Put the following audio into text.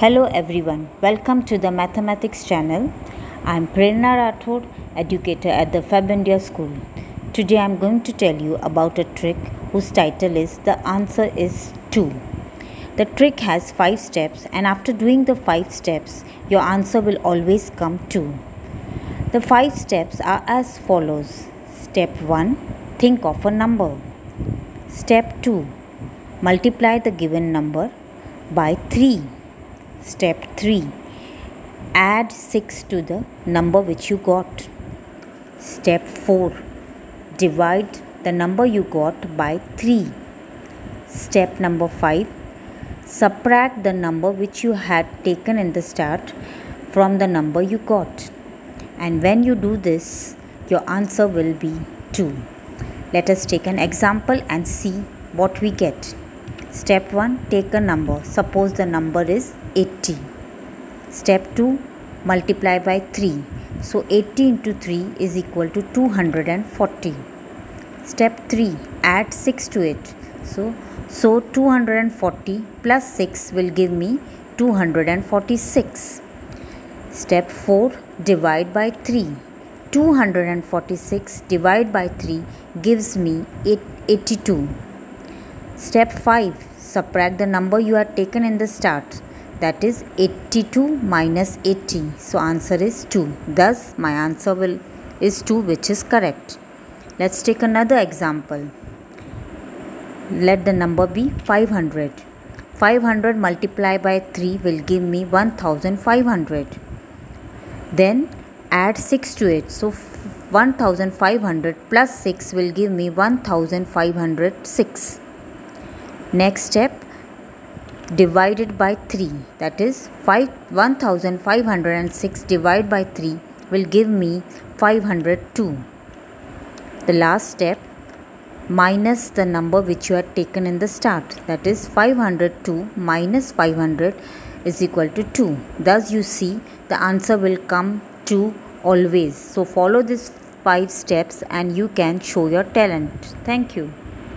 Hello everyone, welcome to the mathematics channel. I am Prerna Rathod, educator at the Fab India School. Today I am going to tell you about a trick whose title is The Answer is 2. The trick has 5 steps and after doing the 5 steps, your answer will always come 2. The 5 steps are as follows. Step 1 Think of a number. Step 2 Multiply the given number by 3. Step 3 Add 6 to the number which you got. Step 4 Divide the number you got by 3. Step number 5 Subtract the number which you had taken in the start from the number you got. And when you do this, your answer will be 2. Let us take an example and see what we get. Step 1 Take a number. Suppose the number is 80. Step 2 Multiply by 3. So 80 into 3 is equal to 240. Step 3 Add 6 to it. So, so 240 plus 6 will give me 246. Step 4 Divide by 3. 246 divided by 3 gives me 82. Step 5 Subtract the number you had taken in the start. That is 82 minus 80 so answer is 2 thus my answer will is 2 which is correct. Let's take another example. Let the number be 500 500 multiplied by 3 will give me 1500 then add 6 to it. So 1500 plus 6 will give me 1506 Next step divided by 3 that is 5 1506 divided by 3 will give me 502. The last step minus the number which you had taken in the start that is 502 minus 500 is equal to 2. Thus you see the answer will come 2 always. So follow these 5 steps and you can show your talent. Thank you.